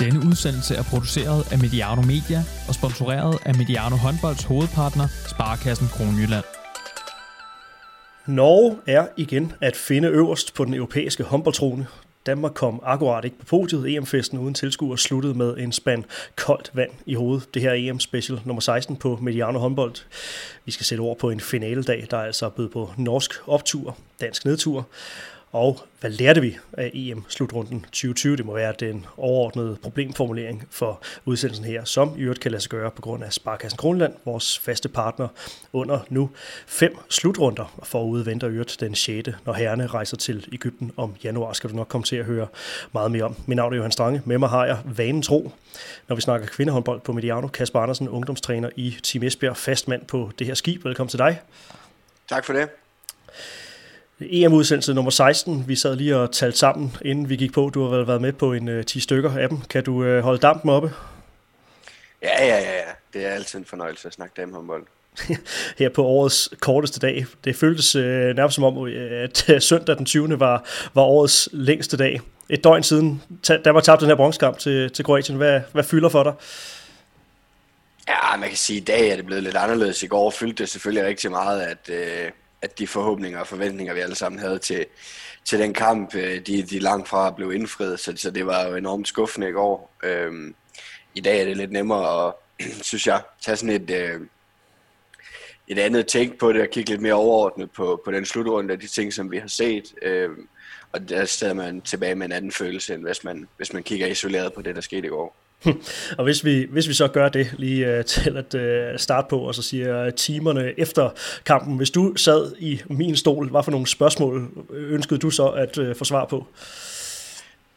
Denne udsendelse er produceret af Mediano Media og sponsoreret af Mediano Håndbolds hovedpartner, Sparkassen Kronjylland. Norge er igen at finde øverst på den europæiske håndboldtrone. Danmark kom akkurat ikke på podiet. EM-festen uden tilskuer sluttede med en spand koldt vand i hovedet. Det her EM-special nummer 16 på Mediano håndbold. Vi skal sætte ord på en finaledag, der er altså blevet på norsk optur, dansk nedtur. Og hvad lærte vi af EM-slutrunden 2020? Det må være den overordnede problemformulering for udsendelsen her, som i øvrigt kan lade sig gøre på grund af Sparkassen Kronland, vores faste partner under nu fem slutrunder. Og forude venter øvrigt den 6. når herrene rejser til Ægypten om januar, skal du nok komme til at høre meget mere om. Min navn er Johan Strange. Med mig har jeg vanen tro, når vi snakker kvindehåndbold på Mediano. Kasper Andersen, ungdomstræner i Team Esbjerg, fast mand på det her skib. Velkommen til dig. Tak for det. EM-udsendelse nummer 16. Vi sad lige og talte sammen, inden vi gik på. Du har vel været med på en uh, 10 stykker af dem. Kan du uh, holde dampen oppe? Ja, ja, ja, ja. Det er altid en fornøjelse at snakke damehåndbold. Her på årets korteste dag. Det føltes uh, nærmest som om, at uh, søndag den 20. var, var årets længste dag. Et døgn siden, da var tabt den her bronzekamp til, til Kroatien. Hvad, hvad fylder for dig? Ja, man kan sige, at i dag er det blevet lidt anderledes. I går fyldte det selvfølgelig rigtig meget, at, øh, at de forhåbninger og forventninger, vi alle sammen havde til, til den kamp, øh, de, de langt fra blev indfriet, så, så det var jo enormt skuffende i går. Øhm, I dag er det lidt nemmere at, synes jeg, tage sådan et, øh, et andet tænk på det og kigge lidt mere overordnet på, på den slutrunde af de ting, som vi har set. Øhm, og der sidder man tilbage med en anden følelse, end hvis man, hvis man kigger isoleret på det, der skete i går. og hvis vi, hvis vi så gør det lige øh, til at øh, starte på, og så siger timerne efter kampen, hvis du sad i min stol, hvad for nogle spørgsmål ønskede du så at øh, få svar på?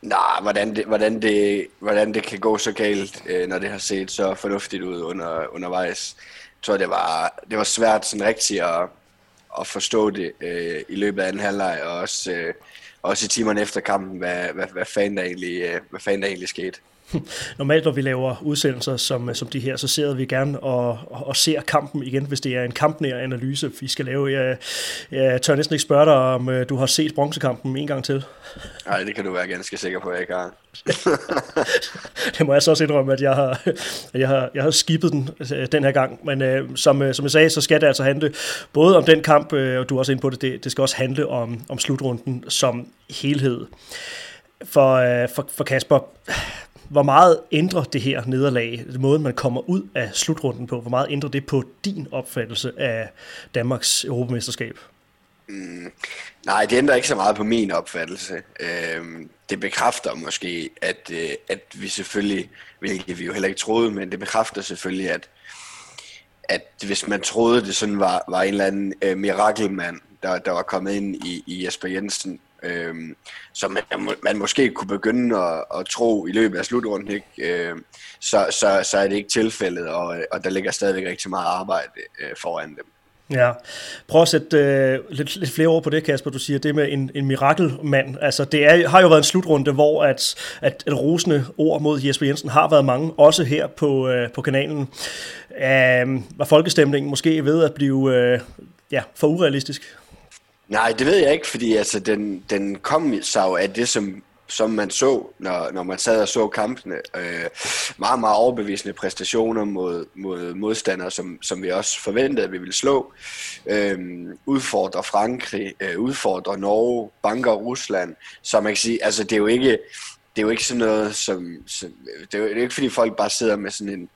Nej, hvordan det, hvordan, det, hvordan det kan gå så galt, øh, når det har set så fornuftigt ud under, undervejs. Jeg tror, det var, det var svært sådan rigtigt at, at forstå det øh, i løbet af anden halvleg, og også, øh, også i timerne efter kampen, hvad, hvad, hvad, fanden der egentlig, øh, hvad fanden der egentlig skete. Normalt, når vi laver udsendelser som, som de her, så ser vi gerne og, og ser kampen igen, hvis det er en kampnær analyse, vi skal lave. Jeg, jeg tør næsten ikke spørge dig, om øh, du har set bronzekampen en gang til. Nej, det kan du være ganske sikker på, at jeg ikke har. det må jeg så også indrømme, at jeg har, jeg har, jeg har skibet den øh, den her gang. Men øh, som, øh, som jeg sagde, så skal det altså handle både om den kamp, øh, og du er også inde på det, det, det skal også handle om, om slutrunden som helhed. For, øh, for, for Kasper, hvor meget ændrer det her nederlag, måden man kommer ud af slutrunden på, hvor meget ændrer det på din opfattelse af Danmarks europamesterskab? Mm, nej, det ændrer ikke så meget på min opfattelse. Øhm, det bekræfter måske, at, øh, at vi selvfølgelig, hvilket vi jo heller ikke troede, men det bekræfter selvfølgelig, at, at hvis man troede, det sådan var, var en eller anden øh, mirakelmand, der, der var kommet ind i, i Jesper Jensen, øh, som man, man måske kunne begynde at, at tro i løbet af slutrunden, ikke? Øh, så, så, så er det ikke tilfældet, og, og der ligger stadigvæk rigtig meget arbejde øh, foran dem. Ja, prøv at sætte øh, lidt, lidt flere ord på det, Kasper. Du siger det med en, en mirakelmand. Altså, det er, har jo været en slutrunde, hvor at, at, at rosende ord mod Jesper Jensen har været mange, også her på, øh, på kanalen. Øh, var folkestemningen måske ved at blive øh, ja, for urealistisk? Nej, det ved jeg ikke, fordi altså, den, den kom så af det, som, som man så, når, når man sad og så kampene. Øh, meget, meget overbevisende præstationer mod, mod modstandere, som, som vi også forventede, at vi ville slå. Øh, udfordrer Frankrig, øh, udfordrer Norge, banker Rusland. Så man kan sige, altså det er jo ikke, det er jo ikke sådan noget, som, som det, er jo, det er jo ikke fordi folk bare sidder med sådan en,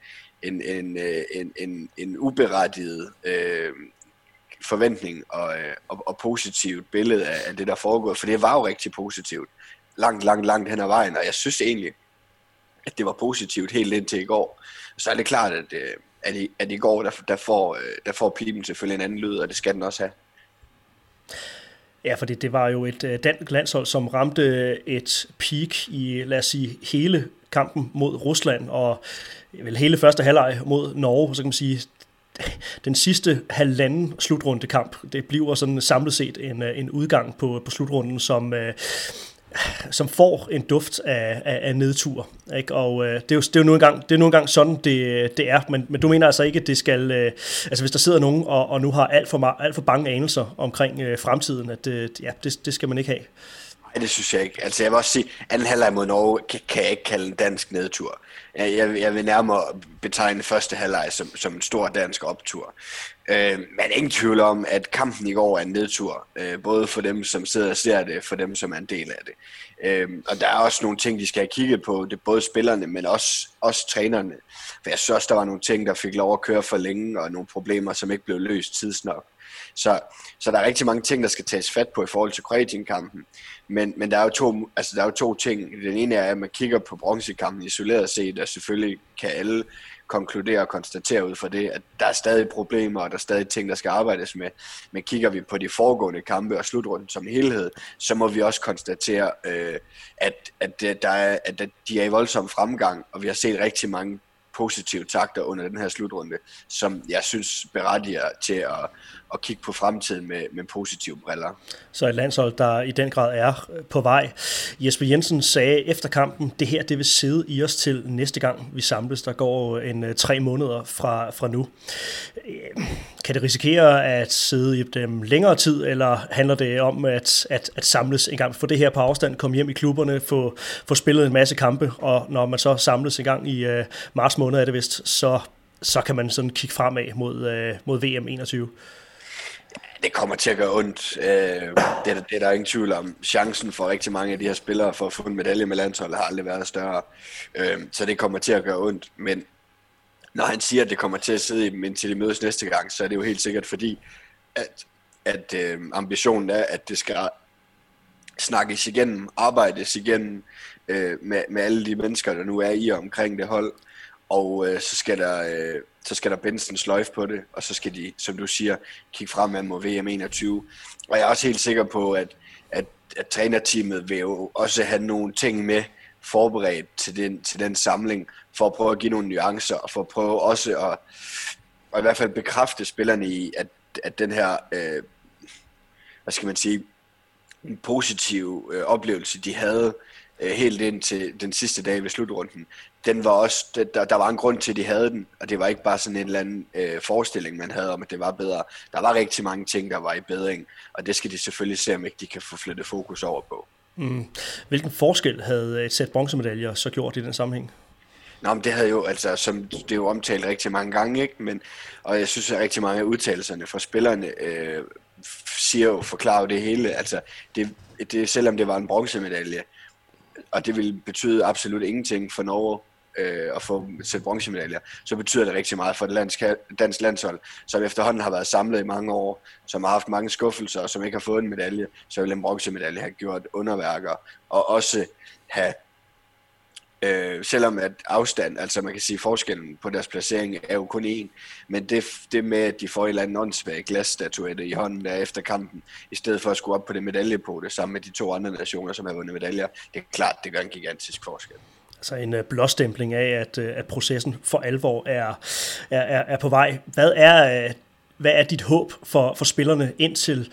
en, en, øh, en, en, en uberettiget øh, forventning og, øh, og, og positivt billede af, af det, der foregår, for det var jo rigtig positivt, langt, langt, langt hen ad vejen, og jeg synes egentlig, at det var positivt helt indtil i går. Så er det klart, at, øh, at, i, at i går, der, der, får, øh, der får pipen selvfølgelig en anden lyd, og det skal den også have. Ja, fordi det, det var jo et dansk landshold, som ramte et peak i, lad os sige, hele kampen mod Rusland, og vel hele første halvleg mod Norge, så kan man sige, den sidste halvanden slutrunde kamp, det bliver sådan samlet set en, øh, en udgang på, på slutrunden, som, øh, som får en duft af, af, af nedtur. Ikke? Og øh, det, er jo, det, er jo nu engang, det er nu engang sådan, det, det er. Men, men du mener altså ikke, at det skal... Øh, altså hvis der sidder nogen og, og nu har alt for, alt for bange anelser omkring øh, fremtiden, at øh, ja, det, det skal man ikke have. Nej, det synes jeg ikke. Altså jeg vil også sige, anden halvleg mod Norge kan, kan jeg ikke kalde en dansk nedtur. Jeg, jeg, jeg vil nærmere betegne første halvleg som, som en stor dansk optur. Øh, men ingen tvivl om, at kampen i går er en nedtur. Øh, både for dem, som sidder og ser det, for dem, som er en del af det. Øh, og der er også nogle ting, de skal have kigget på. Det er både spillerne, men også, også trænerne. For jeg synes også, der var nogle ting, der fik lov at køre for længe, og nogle problemer, som ikke blev løst tidsnok. Så, så der er rigtig mange ting, der skal tages fat på i forhold til Kroatien-kampen. Men, men der, er jo to, altså der er jo to ting. Den ene er, at man kigger på bronzekampen isoleret set, og selvfølgelig kan alle konkludere og konstatere ud fra det, at der er stadig problemer, og der er stadig ting, der skal arbejdes med. Men kigger vi på de foregående kampe og slutrunden som helhed, så må vi også konstatere, øh, at, at, der er, at de er i voldsom fremgang, og vi har set rigtig mange positive takter under den her slutrunde, som jeg synes berettiger til at, at kigge på fremtiden med, med positive briller. Så et landshold, der i den grad er øh, på vej. Jesper Jensen sagde efter kampen, det her det vil sidde i os til næste gang vi samles. Der går en øh, tre måneder fra, fra nu. Øh, kan det risikere at sidde i dem længere tid, eller handler det om at, at, at samles en gang, få det her på afstand, komme hjem i klubberne, få, få spillet en masse kampe, og når man så samles en gang i øh, marts måned er det vist, så, så kan man sådan kigge fremad mod, øh, mod VM 21 det kommer til at gøre ondt. Øh, det, er, det er der ingen tvivl om. Chancen for rigtig mange af de her spillere for at få en medalje med landsholdet har aldrig været større. Øh, så det kommer til at gøre ondt. Men når han siger, at det kommer til at sidde i dem, indtil de mødes næste gang, så er det jo helt sikkert fordi, at, at øh, ambitionen er, at det skal snakkes igennem, arbejdes igennem øh, med, med alle de mennesker, der nu er i og omkring det hold. Og øh, så skal der... Øh, så skal der bindes en sløjf på det, og så skal de, som du siger, kigge fremad mod VM 21. Og jeg er også helt sikker på, at, at, at trænerteamet vil jo også have nogle ting med forberedt til den, til den samling, for at prøve at give nogle nuancer, og for at prøve også at, at i hvert fald bekræfte spillerne i, at, at den her, øh, hvad skal man sige, en positiv øh, oplevelse, de havde øh, helt ind til den sidste dag ved slutrunden, den var også, der, der var en grund til, at de havde den, og det var ikke bare sådan en eller anden øh, forestilling, man havde om, at det var bedre. Der var rigtig mange ting, der var i bedring, og det skal de selvfølgelig se, om ikke de kan få flyttet fokus over på. Mm. Hvilken forskel havde et sæt bronzemedaljer så gjort i den sammenhæng? Nå, men det havde jo, altså, som det er jo omtalt rigtig mange gange, ikke? Men, og jeg synes, at rigtig mange af udtalelserne fra spillerne øh, siger jo, forklarer jo det hele. Altså, det, det, selvom det var en bronzemedalje, og det ville betyde absolut ingenting for Norge, øh, at få til bronzemedaljer, så betyder det rigtig meget for det dansk, dansk landshold, som efterhånden har været samlet i mange år, som har haft mange skuffelser, og som ikke har fået en medalje, så vil en bronzemedalje have gjort underværker, og også have Øh, selvom at afstand, altså man kan sige forskellen på deres placering er jo kun én, men det, det med, at de får en eller anden åndssvag glasstatuette i hånden der efter kampen, i stedet for at skulle op på det medaljepote på det, sammen med de to andre nationer, som har vundet medaljer, det er klart, det gør en gigantisk forskel. Altså en øh, blåstempling af, at, øh, at processen for alvor er, er, er, er på vej. Hvad er, øh, hvad er dit håb for, for spillerne indtil,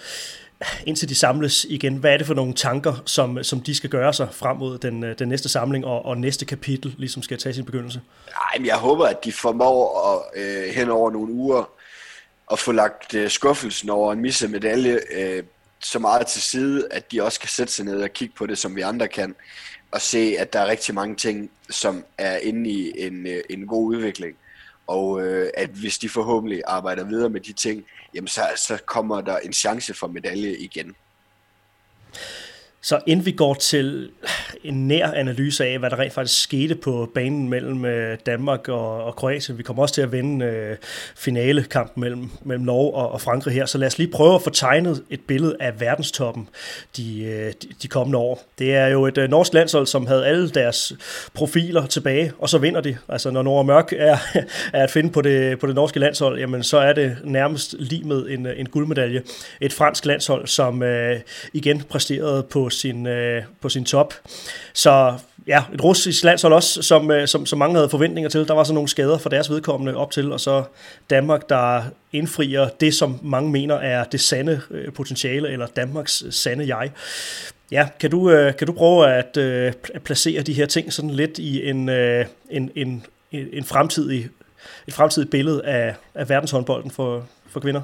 indtil de samles igen? Hvad er det for nogle tanker, som, som de skal gøre sig frem mod den, øh, den næste samling og, og næste kapitel, ligesom skal tage sin begyndelse? Nej, men jeg håber, at de formår at, øh, hen over nogle uger at få lagt øh, skuffelsen over en misset medalje øh, så meget til side, at de også kan sætte sig ned og kigge på det, som vi andre kan at se, at der er rigtig mange ting, som er inde i en, øh, en god udvikling. Og øh, at hvis de forhåbentlig arbejder videre med de ting, jamen så, så kommer der en chance for medalje igen. Så inden vi går til en nær analyse af, hvad der rent faktisk skete på banen mellem øh, Danmark og, og Kroatien, vi kommer også til at vinde øh, finalekampen mellem, mellem Norge og, og Frankrig her, så lad os lige prøve at få tegnet et billede af verdenstoppen de, øh, de, de kommende år. Det er jo et øh, norsk landshold, som havde alle deres profiler tilbage, og så vinder de. Altså når Nora Mørk er, er at finde på det, på det norske landshold, jamen så er det nærmest lige med en, øh, en guldmedalje. Et fransk landshold, som øh, igen præsterede på sin, øh, på sin top. Så ja, et russisk landshold også, som, øh, som, som mange havde forventninger til. Der var så nogle skader for deres vedkommende op til, og så Danmark, der indfrier det, som mange mener er det sande øh, potentiale, eller Danmarks sande jeg. Ja, kan du, øh, kan du prøve at, øh, at placere de her ting sådan lidt i en, øh, en, en, en fremtidig, et fremtidigt billede af, af verdenshåndbolden for, for kvinder?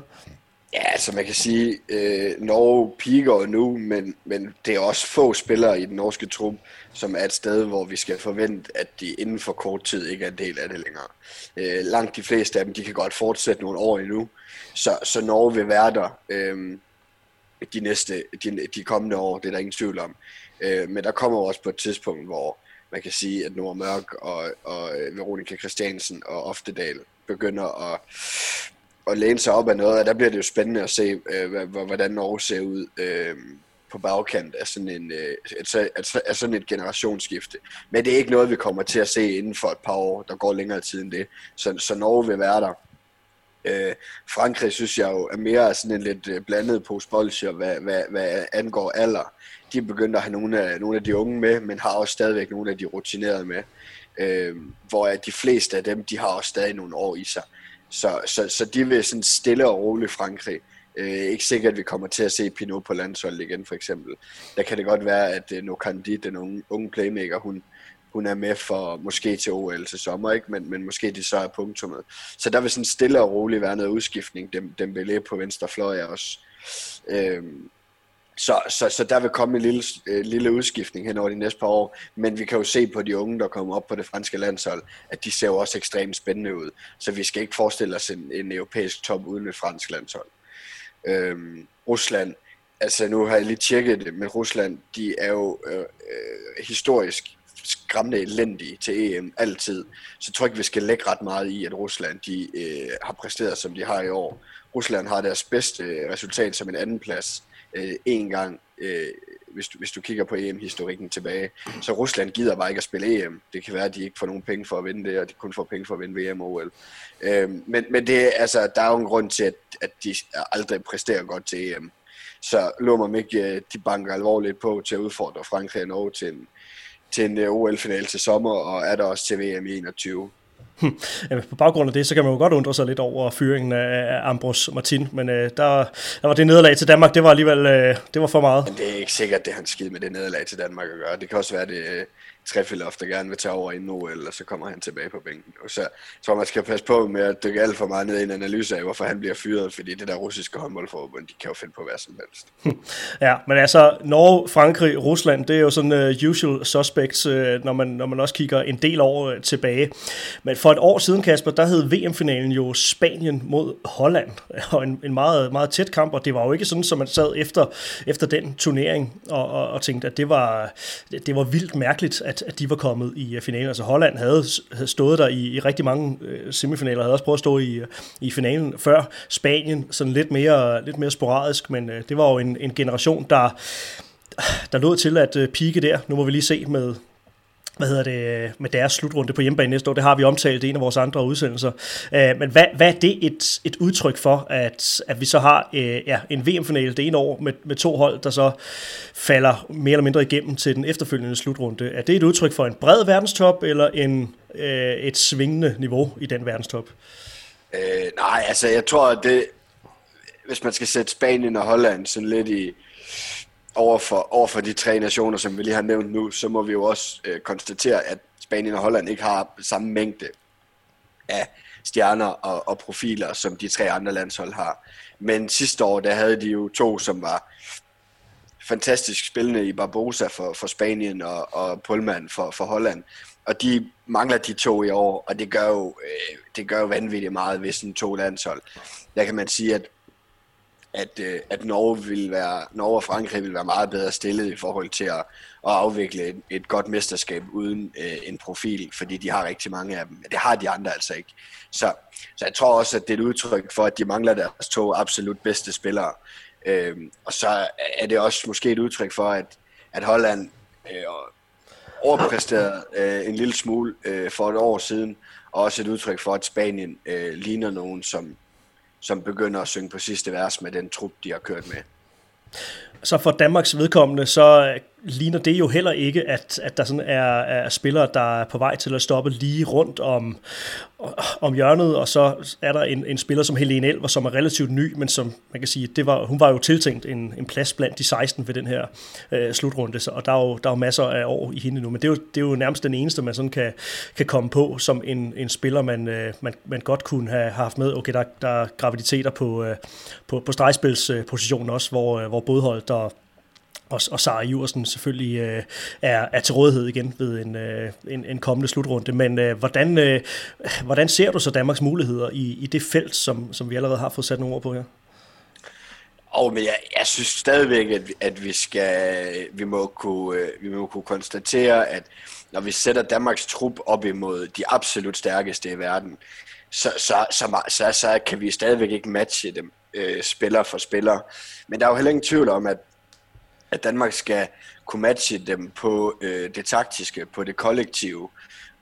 Ja, altså man kan sige, øh, Norge piker nu, men, men det er også få spillere i den norske trup, som er et sted, hvor vi skal forvente, at de inden for kort tid ikke er en del af det længere. Øh, langt de fleste af dem, de kan godt fortsætte nogle år endnu, så, så Norge vil være der øh, de næste, de, de kommende år, det er der ingen tvivl om. Øh, men der kommer også på et tidspunkt, hvor man kan sige, at Nord Mørk og, og Veronika Christiansen og Oftedal begynder at at læne sig op af noget, og der bliver det jo spændende at se, øh, hvordan Norge ser ud øh, på bagkant af sådan, en, øh, et, af sådan et generationsskifte. Men det er ikke noget, vi kommer til at se inden for et par år, der går længere tid end det. Så, så Norge vil være der. Øh, Frankrig synes jeg jo er mere sådan en lidt øh, blandet på bolsjer, hvad, hvad, hvad angår alder. De er begyndt at have nogle af, nogle af de unge med, men har også stadigvæk nogle af de rutinerede med. Øh, hvor de fleste af dem, de har også stadig nogle år i sig. Så, så, så de vil sådan stille og roligt Frankrig. Øh, ikke sikkert, at vi kommer til at se Pinot på landsholdet igen, for eksempel. Der kan det godt være, at uh, Nokandi, den unge, unge playmaker, hun, hun er med for måske til OL til sommer, ikke? Men, men måske det så er punktummet. Så der vil sådan stille og roligt være noget udskiftning. Dem, dem vil på venstre fløj også. Øhm, så, så, så der vil komme en lille, øh, lille udskiftning hen over de næste par år, men vi kan jo se på de unge, der kommer op på det franske landshold, at de ser jo også ekstremt spændende ud. Så vi skal ikke forestille os en, en europæisk top uden et fransk landshold. Øhm, Rusland, altså nu har jeg lige tjekket det, men Rusland, de er jo øh, øh, historisk skræmmende elendige til EM altid. Så jeg tror ikke, vi skal lægge ret meget i, at Rusland de, øh, har præsteret, som de har i år. Rusland har deres bedste øh, resultat som en anden plads øh, en gang, øh, hvis, du, hvis du kigger på EM-historikken tilbage. Så Rusland gider bare ikke at spille EM. Det kan være, at de ikke får nogen penge for at vinde det, og de kun får penge for at vinde VM og OL. Øh, men, men det, altså, der er jo en grund til, at, at de aldrig præsterer godt til EM. Så lå mig ikke, øh, de banker alvorligt på til at udfordre Frankrig og Norge til en, til en øh, OL-final til sommer, og er der også til VM i 21. På baggrund af det, så kan man jo godt undre sig lidt over fyringen af Ambros Martin, men øh, der, der var det nederlag til Danmark, det var alligevel øh, det var for meget. Men det er ikke sikkert, det har en skid med det nederlag til Danmark at gøre. Det kan også være, det øh, øh, Trefilov, der gerne vil tage over i OL, og så kommer han tilbage på bænken. Og så tror man skal passe på med at dykke alt for meget ned i en analyse af, hvorfor han bliver fyret, fordi det der russiske håndboldforbund, de kan jo finde på hvad som helst. ja, men altså, Norge, Frankrig, Rusland, det er jo sådan uh, usual suspects, uh, når, man, når man også kigger en del år uh, tilbage. Men for et år siden, Kasper, der hed VM-finalen jo Spanien mod Holland, og en, en meget, meget tæt kamp, og det var jo ikke sådan, som man sad efter, efter den turnering og, og, og tænkte, at det var, det var vildt mærkeligt, at at, de var kommet i øh, finalen. Altså Holland havde, havde stået der i, i rigtig mange øh, semifinaler, havde også prøvet at stå i, øh, i finalen før. Spanien sådan lidt mere, lidt mere sporadisk, men øh, det var jo en, en generation, der, der lod til at øh, pike der. Nu må vi lige se med, hvad hedder det, med deres slutrunde på hjemmebane næste år. Det har vi omtalt i en af vores andre udsendelser. Øh, men hvad, hvad er det et, et udtryk for, at, at vi så har øh, ja, en VM-finale det ene år med, med to hold, der så falder mere eller mindre igennem til den efterfølgende slutrunde? Er det et udtryk for en bred verdenstop, eller en, øh, et svingende niveau i den verdenstop? Øh, nej, altså jeg tror, at det, hvis man skal sætte Spanien og Holland sådan lidt i, over for, over for de tre nationer, som vi lige har nævnt nu, så må vi jo også øh, konstatere, at Spanien og Holland ikke har samme mængde af stjerner og, og profiler, som de tre andre landshold har. Men sidste år, der havde de jo to, som var fantastisk spillende i Barbosa for, for Spanien og, og Pullman for, for Holland. Og de mangler de to i år, og det gør jo, øh, det gør jo vanvittigt meget ved sådan to landshold. Der kan man sige, at at, øh, at Norge, vil være, Norge og Frankrig vil være meget bedre stillet i forhold til at, at afvikle et, et godt mesterskab uden øh, en profil, fordi de har rigtig mange af dem. Men det har de andre altså ikke. Så, så jeg tror også, at det er et udtryk for, at de mangler deres to absolut bedste spillere. Øh, og så er det også måske et udtryk for, at, at Holland øh, overpræsterede øh, en lille smule øh, for et år siden, og også et udtryk for, at Spanien øh, ligner nogen, som, som begynder at synge på sidste vers med den trup, de har kørt med. Så for Danmarks vedkommende, så øh, ligner det jo heller ikke, at, at der sådan er, er spillere, der er på vej til at stoppe lige rundt om, om hjørnet, og så er der en, en spiller som Helene Elver, som er relativt ny, men som man kan sige, det var, hun var jo tiltænkt en, en plads blandt de 16 ved den her øh, slutrunde, så, og der er, jo, der er jo masser af år i hende nu, men det er jo, det er jo nærmest den eneste, man sådan kan, kan komme på som en, en spiller, man, øh, man, man godt kunne have haft med. Okay, der, der er graviditeter på, øh, på, på stregspilspositionen også, hvor, øh, hvor Bådholdt og og, og Sara Iversen selvfølgelig øh, er, er til rådighed igen ved en, øh, en, en kommende slutrunde. Men øh, hvordan, øh, hvordan ser du så Danmarks muligheder i, i det felt, som, som vi allerede har fået sat nogle ord på her? Og men jeg, jeg synes stadigvæk, at, at vi skal, vi må kunne, øh, vi må kunne konstatere, at når vi sætter Danmarks trup op imod de absolut stærkeste i verden, så, så, så, så, så kan vi stadigvæk ikke matche dem øh, spiller for spiller. Men der er jo heller ingen tvivl om, at at Danmark skal kunne matche dem på øh, det taktiske, på det kollektive.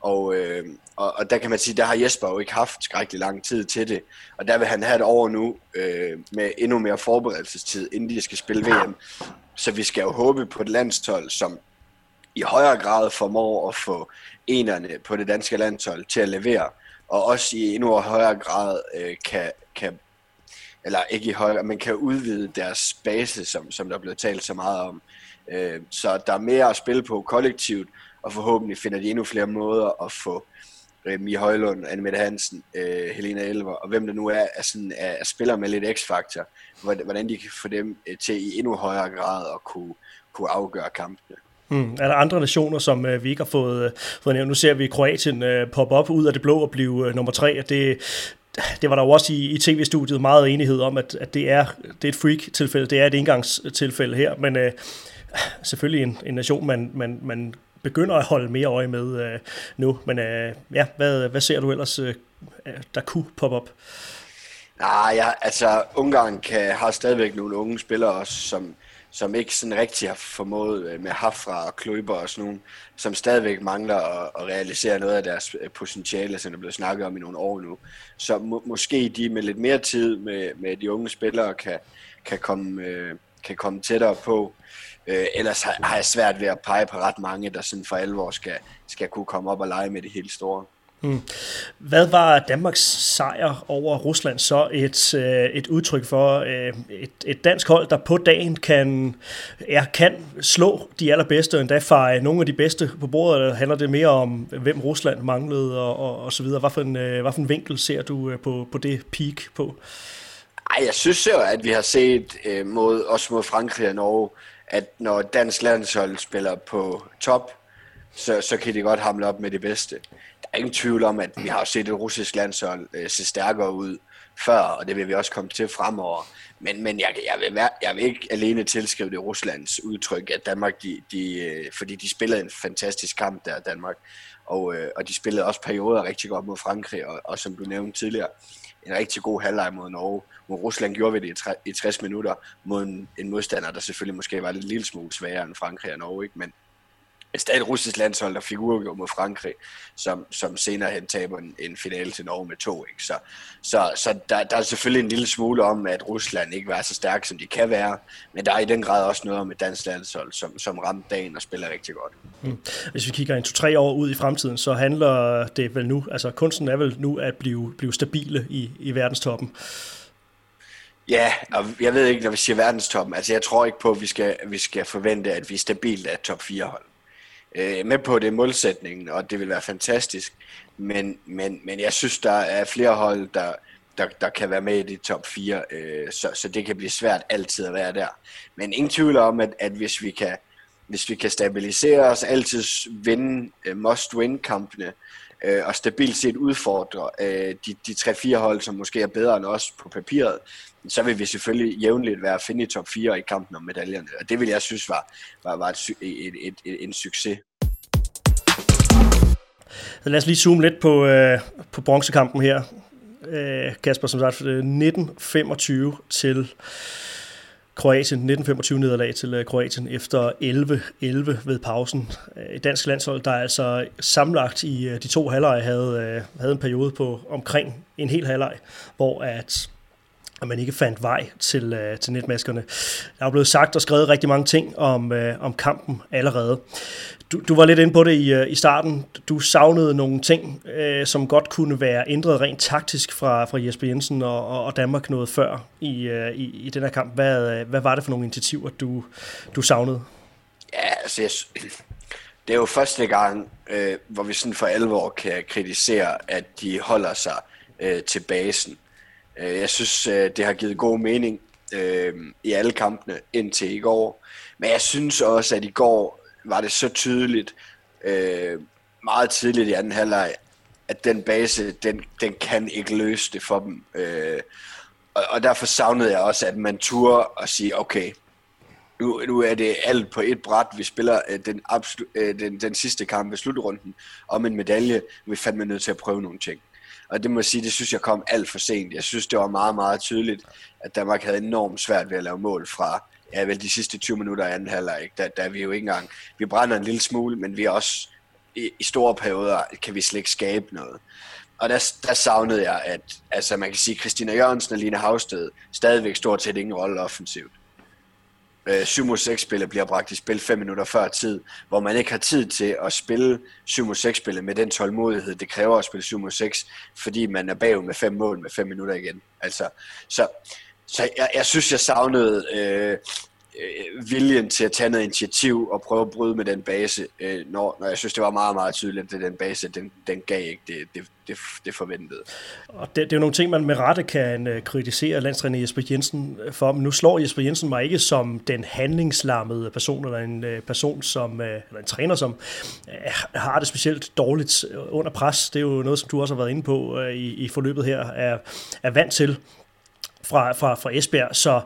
Og, øh, og, og der kan man sige, der har Jesper jo ikke haft skrækkelig lang tid til det. Og der vil han have et over nu øh, med endnu mere forberedelsestid, inden de skal spille VM. Så vi skal jo håbe på et landshold, som i højere grad formår at få enerne på det danske landshold til at levere, og også i endnu højere grad øh, kan, kan eller ikke i højere, men kan udvide deres base, som, som der er blevet talt så meget om. Øh, så der er mere at spille på kollektivt, og forhåbentlig finder de endnu flere måder at få øh, Mie Højlund, Anne Mette Hansen, øh, Helena Elver, og hvem der nu er, er, sådan, er, er spiller med lidt x-faktor, hvordan de kan få dem øh, til i endnu højere grad at kunne, kunne afgøre kampene. Hmm. Er der andre nationer, som øh, vi ikke har fået, øh, fået nævnt? Nu ser vi Kroatien øh, poppe op ud af det blå og blive øh, nummer tre, og det, det var der jo også i, i tv-studiet meget enighed om, at, at det, er, det er et freak-tilfælde, det er et indgangstilfælde her, men øh, selvfølgelig en, en nation, man, man, man begynder at holde mere øje med øh, nu. Men øh, ja, hvad, hvad ser du ellers, øh, der kunne poppe op? Nej, ja, altså Ungarn kan, har stadigvæk nogle unge spillere, som, som ikke sådan rigtig har formået øh, med Hafra og Kløber og sådan nogen, som stadigvæk mangler at, at realisere noget af deres øh, potentiale, som der blevet snakket om i nogle år nu. Så må, måske de med lidt mere tid med, med de unge spillere kan, kan, komme, øh, kan komme tættere på. Øh, ellers har, har jeg svært ved at pege på ret mange, der sådan for alvor skal, skal kunne komme op og lege med det helt store. Mm. Hvad var Danmarks sejr over Rusland så et, øh, et udtryk for øh, et, et dansk hold, der på dagen kan, ja, kan slå de allerbedste og endda feje nogle af de bedste på bordet? Handler det mere om, hvem Rusland manglede og, og, og så videre? Hvad for, en, øh, hvad for en vinkel ser du øh, på, på det peak på? Ej, jeg synes jo, at vi har set øh, mod, også mod Frankrig og Norge, at når dansk landshold spiller på top, så, så kan de godt hamle op med det bedste er ingen tvivl om, at vi har set et russisk landshold øh, se stærkere ud før, og det vil vi også komme til fremover. Men, men jeg, jeg, vil være, jeg vil ikke alene tilskrive det Ruslands udtryk, at Danmark, de, de, øh, fordi de spillede en fantastisk kamp der, Danmark, og, øh, og de spillede også perioder rigtig godt mod Frankrig, og, og som du nævnte tidligere, en rigtig god halvleg mod Norge. Mod Rusland gjorde vi det i, i 60 minutter mod en, en modstander, der selvfølgelig måske var lidt lille smule sværere end Frankrig og Norge, ikke? men et stadig russisk landshold, der fik uafgjort mod Frankrig, som, som senere hen taber en, en finale til Norge med to. Ikke? Så, så, så der, der er selvfølgelig en lille smule om, at Rusland ikke var så stærk, som de kan være, men der er i den grad også noget om et dansk landshold, som, som ramte dagen og spiller rigtig godt. Mm. Hvis vi kigger en to-tre år ud i fremtiden, så handler det vel nu, altså kunsten er vel nu at blive, blive stabile i, i verdenstoppen. Ja, og jeg ved ikke, når vi siger verdenstoppen, altså jeg tror ikke på, at vi skal, vi skal forvente, at vi er stabilt af top 4 hold øh, med på det målsætningen, og det vil være fantastisk. Men, men, men jeg synes, der er flere hold, der, der, der kan være med i de top 4, øh, så, så det kan blive svært altid at være der. Men ingen tvivl om, at, at hvis vi kan hvis vi kan stabilisere os, altid vinde øh, must-win-kampene, øh, og stabilt set udfordre uh, de, de 3-4 hold, som måske er bedre end os på papiret, så vil vi selvfølgelig jævnligt være at finde i top 4 i kampen om medaljerne. Og det vil jeg synes var, var, var et, et, et, et, en succes. Så lad os lige zoome lidt på, øh, på bronzekampen her. Øh, Kasper, som sagt, øh, 1925 til Kroatien, 1925 nederlag til øh, Kroatien efter 11-11 ved pausen. Øh, et dansk landshold, der altså samlet i de to halvleje havde, havde en periode på omkring en hel halvleg, hvor at at man ikke fandt vej til, øh, til netmaskerne. Der er blevet sagt og skrevet rigtig mange ting om, øh, om kampen allerede. Du, du var lidt inde på det i, øh, i starten. Du savnede nogle ting, øh, som godt kunne være ændret rent taktisk fra, fra Jesper Jensen og, og Danmark noget før i, øh, i, i den her kamp. Hvad, øh, hvad var det for nogle initiativer, du, du savnede? Ja, altså jeg, det er jo første gang, øh, hvor vi sådan for alvor kan kritisere, at de holder sig øh, til basen. Øh, jeg synes, øh, det har givet god mening øh, i alle kampene indtil i går. Men jeg synes også, at i går var det så tydeligt, øh, meget tidligt i anden halvleg, at den base, den, den kan ikke løse det for dem. Øh, og, og derfor savnede jeg også, at man turde at sige, okay, nu, nu er det alt på et bræt. Vi spiller øh, den, absolut, øh, den, den sidste kamp ved slutrunden om en medalje. Vi fandt nødt til at prøve nogle ting. Og det må jeg sige, det synes jeg kom alt for sent. Jeg synes, det var meget, meget tydeligt, at Danmark havde enormt svært ved at lave mål fra ja, vel de sidste 20 minutter af anden halvleg. Der, der er vi jo ikke engang... Vi brænder en lille smule, men vi er også i, i store perioder kan vi slet ikke skabe noget. Og der, der savnede jeg, at altså man kan sige, Christina Jørgensen og Line Havsted stadigvæk stort set ingen rolle offensivt øh, 7 mod 6 spillet bliver bragt i spil 5 minutter før tid, hvor man ikke har tid til at spille 7 mod 6 spillet med den tålmodighed, det kræver at spille 7 mod 6, fordi man er bagud med 5 mål med 5 minutter igen. Altså, så, så jeg, jeg synes, jeg savnede øh, øh, viljen til at tage noget initiativ og prøve at bryde med den base, øh, når, når jeg synes, det var meget, meget tydeligt, at den base, den, den gav ikke det, det, det, det forventede. Og det, det er jo nogle ting, man med rette kan øh, kritisere landstræner Jesper Jensen øh, for, men nu slår Jesper Jensen mig ikke som den handlingslammede person, eller en øh, person, som, eller en træner, som har det specielt dårligt under pres. Det er jo noget, som du også har været inde på i, i forløbet her, er, er vant til fra, fra, fra Esbjerg. Så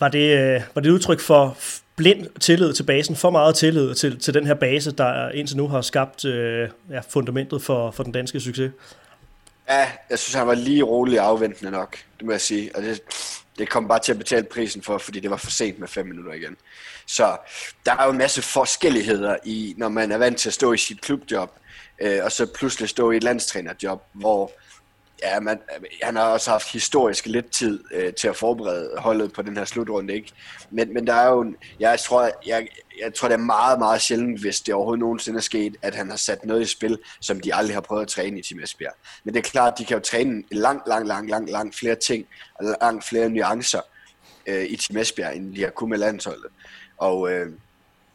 var det, øh, var det et udtryk for blind tillid til basen, for meget tillid til, til den her base, der indtil nu har skabt øh, ja, fundamentet for, for den danske succes? Ja, jeg synes, han var lige rolig afventende nok, det må jeg sige. Og det, det kom bare til at betale prisen for, fordi det var for sent med fem minutter igen. Så der er jo en masse forskelligheder i, når man er vant til at stå i sit klubjob, øh, og så pludselig stå i et landstrænerjob, hvor Ja, man, han har også haft historisk lidt tid øh, til at forberede holdet på den her slutrunde, ikke? Men, men der er jo, en, jeg tror, jeg, jeg tror, det er meget, meget sjældent, hvis det overhovedet nogensinde er sket, at han har sat noget i spil, som de aldrig har prøvet at træne i Team Esbjerg. Men det er klart, de kan jo træne langt, langt, langt, langt, langt flere ting, og langt flere nuancer øh, i Team Esbjerg, end de har kunnet med landsholdet. Og, øh,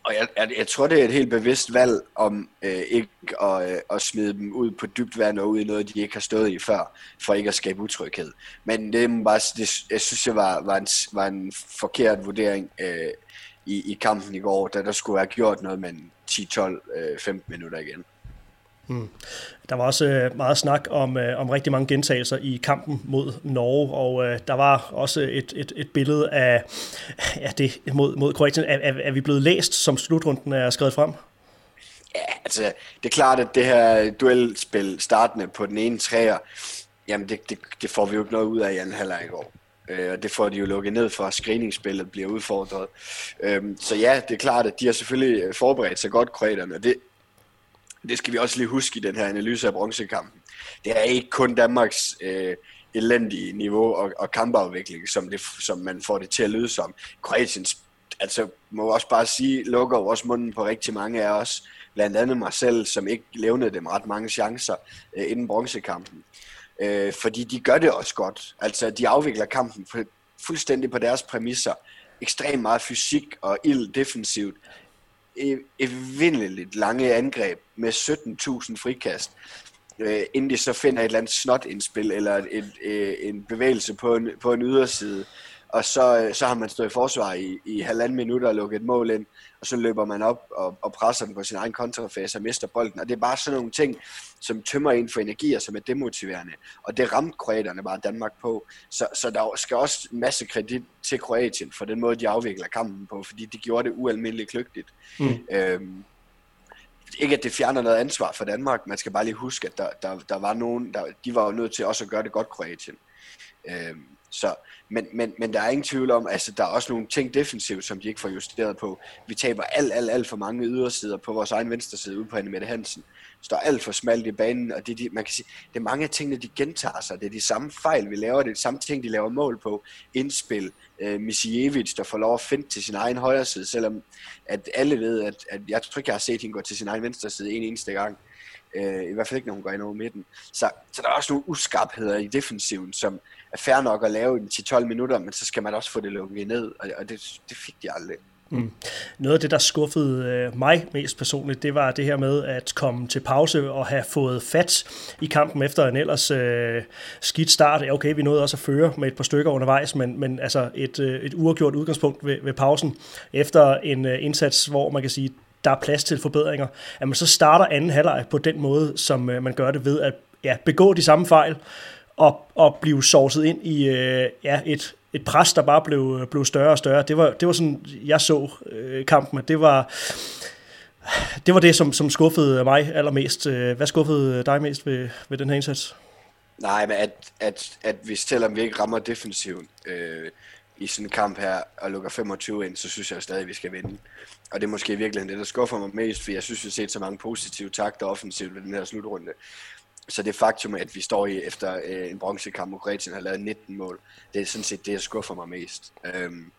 og jeg, jeg, jeg tror, det er et helt bevidst valg om øh, ikke at, øh, at smide dem ud på dybt vand og ud i noget, de ikke har stået i før, for ikke at skabe utryghed. Men det, bare, det jeg synes, jeg var, var, en, var en forkert vurdering øh, i, i kampen i går, da der skulle have gjort noget med 10-12-15 øh, minutter igen. Mm. Der var også øh, meget snak om, øh, om rigtig mange gentagelser i kampen mod Norge, og øh, der var også et, et, et billede af ja, det mod, mod Kroatien. Er, er, er vi blevet læst, som slutrunden er skrevet frem? Ja, altså, det er klart, at det her duelspil startende på den ene træer, jamen det, det, det får vi jo ikke noget ud af i anden halvleg i går. Øh, og det får de jo lukket ned for, at screeningsspillet bliver udfordret. Øh, så ja, det er klart, at de har selvfølgelig øh, forberedt sig godt, kroaterne, det, det skal vi også lige huske i den her analyse af bronzekampen. Det er ikke kun Danmarks øh, elendige niveau og, og kampafvikling, som, det, som man får det til at lyde som. Kroatien, altså må også bare sige, lukker også munden på rigtig mange af os, blandt andet mig selv, som ikke levnede dem ret mange chancer øh, inden bronzekampen. Øh, fordi de gør det også godt. Altså, de afvikler kampen fuldstændig på deres præmisser. Ekstremt meget fysik og ild defensivt evindeligt lange angreb med 17.000 frikast, øh, inden de så finder et eller andet snotindspil eller et, øh, en bevægelse på en, på en yderside. Og så, øh, så har man stået i forsvar i, i halvanden minutter og lukket et mål ind, og så løber man op og, og presser den på sin egen kontrafase og mister bolden. Og det er bare sådan nogle ting, som tømmer ind for energi og som er demotiverende. Og det ramte kroaterne bare Danmark på. Så, så der skal også en masse kredit til Kroatien for den måde, de afvikler kampen på, fordi de gjorde det ualmindeligt kløgtigt. Mm. Øhm, ikke at det fjerner noget ansvar for Danmark, man skal bare lige huske, at der, der, der var nogen, der, de var jo nødt til også at gøre det godt, Kroatien. Øhm, Så, men, men, men der er ingen tvivl om, altså der er også nogle ting defensivt, som de ikke får justeret på. Vi taber alt, alt, alt for mange ydersider på vores egen venstre side ude på Annemette Hansen. Står alt for smalt i banen, og det, de, man kan sige, det er mange af tingene, de gentager sig. Det er de samme fejl, vi laver, det er de samme ting, de laver mål på. Indspil, øh, Misievic, der får lov at finde til sin egen højre side, selvom at alle ved, at, at jeg tror ikke, jeg har set hende gå til sin egen venstre side en eneste gang. Øh, I hvert fald ikke, når hun går ind over midten. Så, så der er også nogle uskarpheder i defensiven, som er fair nok at lave i 10-12 minutter, men så skal man også få det lukket ned, og, og det, det fik de aldrig. Mm. Noget af det, der skuffede øh, mig mest personligt, det var det her med at komme til pause og have fået fat i kampen efter en ellers øh, skidt start. Ja, okay, vi nåede også at føre med et par stykker undervejs, men, men altså et, øh, et uafgjort udgangspunkt ved, ved pausen efter en øh, indsats, hvor man kan sige, der er plads til forbedringer, at man så starter anden halvleg på den måde, som øh, man gør det ved at ja, begå de samme fejl, og, og blive sovset ind i øh, ja, et, et pres, der bare blev, øh, blev større og større. Det var, det var sådan, jeg så øh, kampen, at det var, det var det, som, som skuffede mig allermest. Øh, hvad skuffede dig mest ved, ved den her indsats? Nej, men at, at, at vi selvom vi ikke rammer defensiven øh, i sådan en kamp her og lukker 25 ind, så synes jeg stadig, at vi skal vinde. Og det er måske virkelig det, der skuffer mig mest, for jeg synes, vi har set så mange positive takter offensivt ved den her slutrunde. Så det faktum, at vi står i efter øh, en bronzekamp hvor Kroatien har lavet 19 mål, det er sådan set det, der skuffer mig mest. Øhm,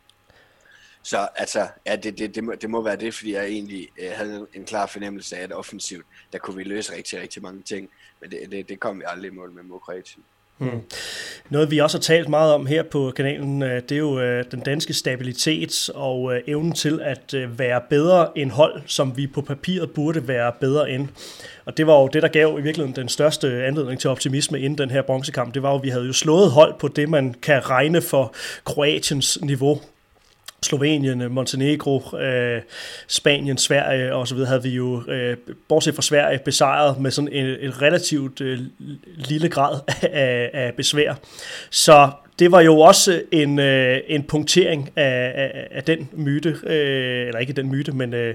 så altså, ja, det, det, det, må, det må være det, fordi jeg egentlig øh, havde en klar fornemmelse af, at offensivt, der kunne vi løse rigtig, rigtig mange ting. Men det, det, det kom vi aldrig i mål med mod Kroatien. Hmm. Noget vi også har talt meget om her på kanalen, øh, det er jo øh, den danske stabilitet og øh, evnen til at være bedre end hold, som vi på papiret burde være bedre end. Og det var jo det, der gav i virkeligheden den største anledning til optimisme inden den her bronzekamp. Det var jo, at vi havde jo slået hold på det, man kan regne for Kroatiens niveau Slovenien, Montenegro, øh, Spanien, Sverige og så videre havde vi jo, øh, bortset fra Sverige, besejret med sådan en, en relativt øh, lille grad af, af besvær. Så det var jo også en, øh, en punktering af, af, af den myte, øh, eller ikke den myte, men øh,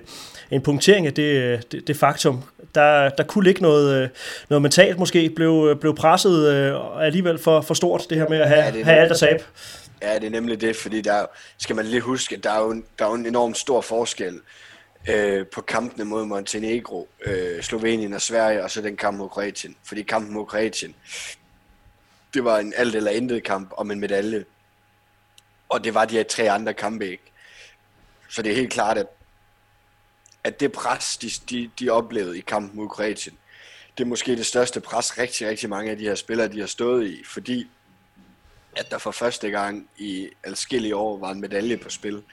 en punktering af det, det, det faktum. Der, der kunne ligge noget, øh, noget mentalt måske, blev, blev presset øh, alligevel for, for stort, det her med at have, ja, have alt at tabe. Ja, det er nemlig det, fordi der skal man lige huske, at der er jo, der er jo en enorm stor forskel øh, på kampene mod Montenegro, øh, Slovenien og Sverige, og så den kamp mod Kroatien. Fordi kampen mod Kroatien, det var en alt eller intet kamp om en medalje. Og det var de her tre andre kampe ikke. Så det er helt klart, at, at det pres, de, de, de oplevede i kampen mod Kroatien, det er måske det største pres, rigtig, rigtig mange af de her spillere, de har stået i, fordi at der for første gang i adskillige år var en medalje på spil.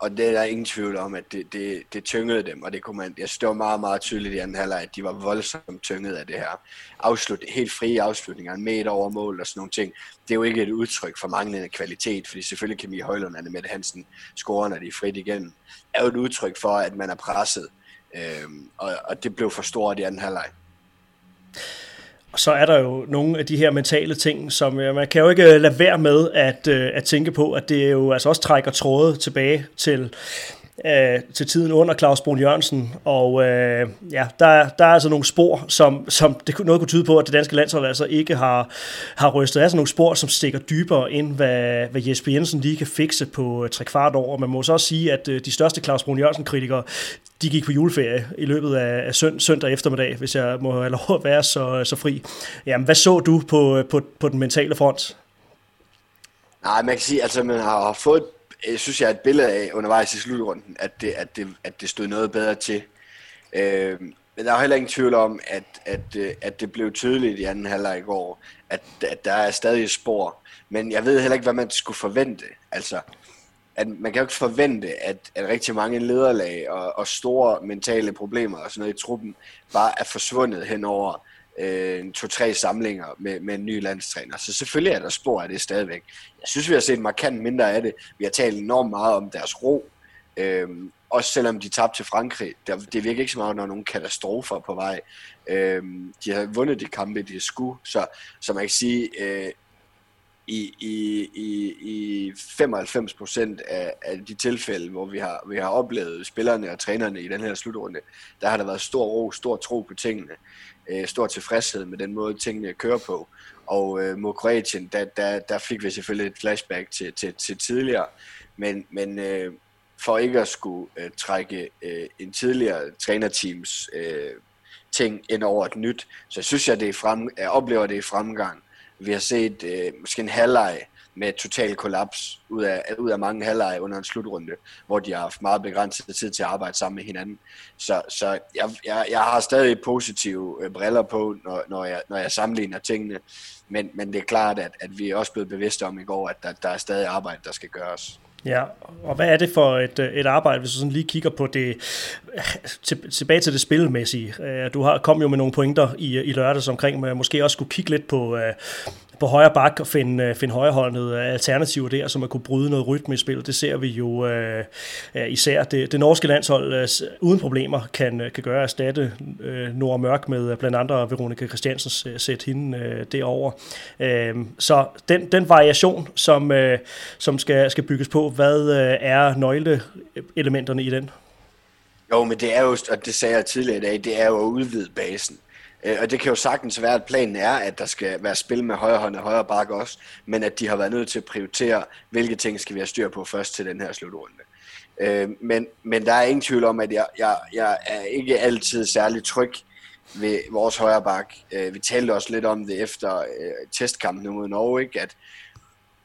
Og det er der ingen tvivl om, at det, det, det tyngede dem, og det kunne man, jeg står meget, meget tydeligt i anden halvleg, at de var voldsomt tynget af det her. Afslut, helt frie afslutninger, en meter over mål og sådan nogle ting. Det er jo ikke et udtryk for manglende kvalitet, fordi selvfølgelig kan vi Højlund og Mette Hansen score, når de er frit igen. er jo et udtryk for, at man er presset, øhm, og, og det blev for stort i anden halvleg. Og så er der jo nogle af de her mentale ting, som øh, man kan jo ikke øh, lade være med at, øh, at tænke på, at det jo altså også trækker trådet tilbage til øh, til tiden under Claus Brun Jørgensen, og øh, ja, der, der er altså nogle spor, som, som det noget kunne tyde på, at det danske landshold altså ikke har, har rystet. Er altså nogle spor, som stikker dybere ind, hvad, hvad Jesper Jensen lige kan fikse på øh, tre kvart år. Man må så også sige, at øh, de største Claus Brun Jørgensen-kritikere, de gik på juleferie i løbet af, af sønd, søndag eftermiddag, hvis jeg må have lov at være så, så fri. Jamen, hvad så du på, øh, på, på den mentale front? Nej, man kan sige, altså man har fået jeg synes, jeg et billede af undervejs i slutrunden, at det, at det, at det stod noget bedre til. Øh, men der er heller ingen tvivl om, at, at, øh, at det blev tydeligt i anden halvleg i går, at, at der er stadig spor. Men jeg ved heller ikke, hvad man skulle forvente. Altså, at man kan jo ikke forvente, at, at rigtig mange lederlag og, og store mentale problemer og sådan noget i truppen bare er forsvundet hen over øh, to-tre samlinger med, med en ny landstræner. Så selvfølgelig er der spor af det stadigvæk. Jeg synes, vi har set markant mindre af det. Vi har talt enormt meget om deres ro. Øh, også selvom de tabte til Frankrig. Der, det virker ikke så meget, når nogen katastrofer på vej. Øh, de har vundet de kampe, de skulle. Så, så man kan sige, øh, i, i, i, i 95 procent af, af de tilfælde, hvor vi har, vi har oplevet spillerne og trænerne i den her slutrunde, der har der været stor ro, stor tro på tingene, øh, stor tilfredshed med den måde, tingene kører på. og øh, mod Kroatien, der, der, der fik vi selvfølgelig et flashback til, til, til tidligere, men, men øh, for ikke at skulle øh, trække øh, en tidligere trænerteams øh, ting ind over et nyt, så synes jeg, det er frem, jeg oplever det i fremgang. Vi har set øh, måske en halvleg med total kollaps ud af, ud af mange halvleje under en slutrunde, hvor de har haft meget begrænset tid til at arbejde sammen med hinanden. Så, så jeg, jeg, jeg har stadig positive øh, briller på, når, når, jeg, når jeg sammenligner tingene. Men, men det er klart, at, at vi er også blevet bevidste om i går, at der, der er stadig arbejde, der skal gøres. Ja, og hvad er det for et, øh, et arbejde, hvis du sådan lige kigger på det, til, tilbage til det spilmæssige. Øh, du har kom jo med nogle pointer i, øh, i lørdags omkring, men måske også skulle kigge lidt på, på højre bak og finde, øh, finde højreholdende øh, alternativer der, som at kunne bryde noget rytme i spillet. Det ser vi jo øh, øh især. Det, det norske landshold øh, uden problemer kan, kan gøre at erstatte øh, Nora Mørk med blandt andre Veronika Christiansen sætte hende øh, derover. Øh, så den, den variation, som, øh, som skal, skal bygges på, hvad øh, er nøgleelementerne i den? Jo, men det er jo, og det sagde jeg tidligere i dag, det er jo at udvide basen. Øh, og det kan jo sagtens være, at planen er, at der skal være spil med højre hånd og højre bakke også, men at de har været nødt til at prioritere, hvilke ting skal vi have styr på først til den her slutrunde. Øh, men, men der er ingen tvivl om, at jeg, jeg, jeg er ikke altid særlig tryg ved vores højre bak. Øh, vi talte også lidt om det efter øh, testkampen mod Norge, ikke? at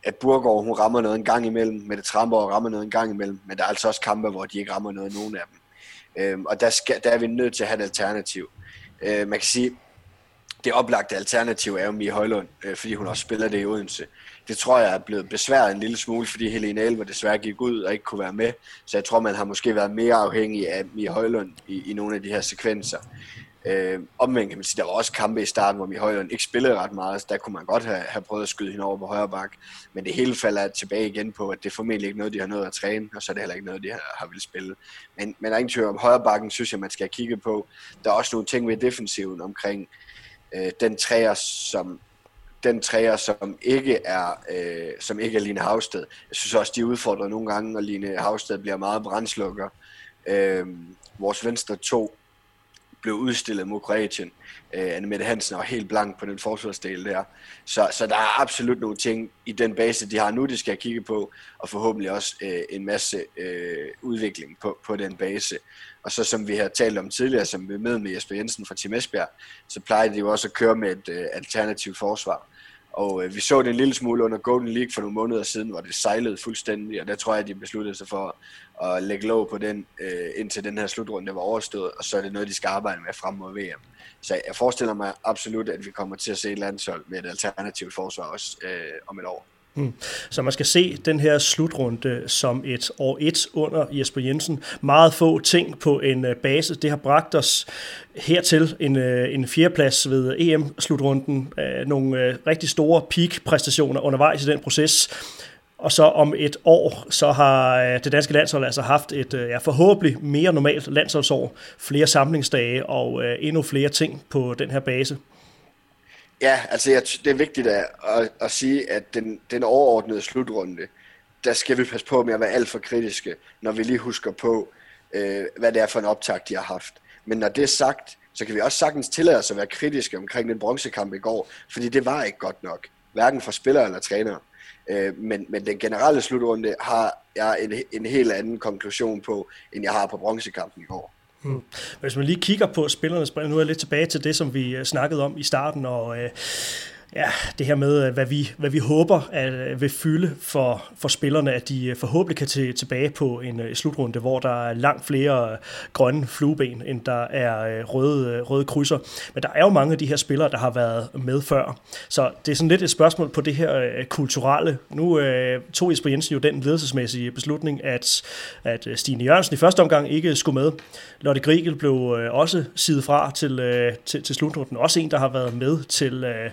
at Burgård, hun rammer noget en gang imellem, med det Tramborg rammer noget en gang imellem, men der er altså også kampe, hvor de ikke rammer noget, nogen af dem. Øhm, og der, skal, der er vi nødt til at have et alternativ. Øh, Øh, man kan sige, det oplagte alternativ er jo Mie Højlund, øh, fordi hun også spiller det i Odense. Det tror jeg er blevet besværet en lille smule, fordi Helene Elver desværre gik ud og ikke kunne være med. Så jeg tror, man har måske været mere afhængig af Mie Højlund i, i nogle af de her sekvenser. Øh, omvendt kan man sige, der var også kampe i starten, hvor Højlund ikke spillede ret meget, så der kunne man godt have, have prøvet at skyde hende over på højre bak. Men det hele falder tilbage igen på, at det er formentlig ikke noget, de har nået at træne, og så er det heller ikke noget, de har, har ville spille. Men, men der er ingen tvivl om højre bakken, synes jeg, man skal kigge på. Der er også nogle ting ved defensiven omkring øh, den træer, som den træer, som ikke er, øh, som ikke er Line Havsted. Jeg synes også, de udfordrer nogle gange, når Line Havsted bliver meget brændslukker. Øh, vores venstre to blev udstillet mod Kroatien. Øh, Anne Mette Hansen var helt blank på den forsvarsdel der. Så, så der er absolut nogle ting i den base, de har nu, de skal kigge på, og forhåbentlig også øh, en masse øh, udvikling på, på den base. Og så som vi har talt om tidligere, som vi med med Jesper Jensen fra Team Esbjerg, så plejer de jo også at køre med et øh, alternativt forsvar. Og øh, vi så det en lille smule under Golden League for nogle måneder siden, hvor det sejlede fuldstændig, og der tror jeg, at de besluttede sig for at lægge lov på den, øh, indtil den her slutrunde var overstået, og så er det noget, de skal arbejde med frem mod VM. Så jeg forestiller mig absolut, at vi kommer til at se et landshold med et alternativt forsvar også øh, om et år. Hmm. Så man skal se den her slutrunde som et år et under Jesper Jensen. Meget få ting på en øh, base. Det har bragt os hertil en, øh, en fjerdeplads ved EM-slutrunden. Øh, nogle rigtig store peak-præstationer undervejs i den proces. Og så om et år, så har det danske landshold altså haft et ja, forhåbentlig mere normalt landsholdsår, flere samlingsdage og endnu flere ting på den her base. Ja, altså jeg, det er vigtigt at, at, at sige, at den, den overordnede slutrunde, der skal vi passe på med at være alt for kritiske, når vi lige husker på, øh, hvad det er for en optag, de har haft. Men når det er sagt, så kan vi også sagtens tillade os at være kritiske omkring den bronzekamp i går, fordi det var ikke godt nok, hverken for spillere eller trænere. Øh, men, men den generelle slutrunde har jeg en, en helt anden konklusion på, end jeg har på bronzekampen i går. Hmm. Hvis man lige kigger på spillernes spil, nu er jeg lidt tilbage til det, som vi øh, snakkede om i starten, og øh, ja, det her med, øh, hvad vi, hvad vi håber at, øh, vil fylde for, for spillerne, at de øh, forhåbentlig kan til, tilbage på en slutrunde, hvor der er langt flere grønne flueben, end der er røde, røde krydser. Men der er jo mange af de her spillere, der har været med før. Så det er sådan lidt et spørgsmål på det her kulturelle. Nu øh, tog Jesper Jensen jo den ledelsesmæssige beslutning, at, at Stine Jørgensen i første omgang ikke skulle med. Lotte Grigel blev også sidet fra til, øh, til, til slutrunden. Også en, der har været med til, øh,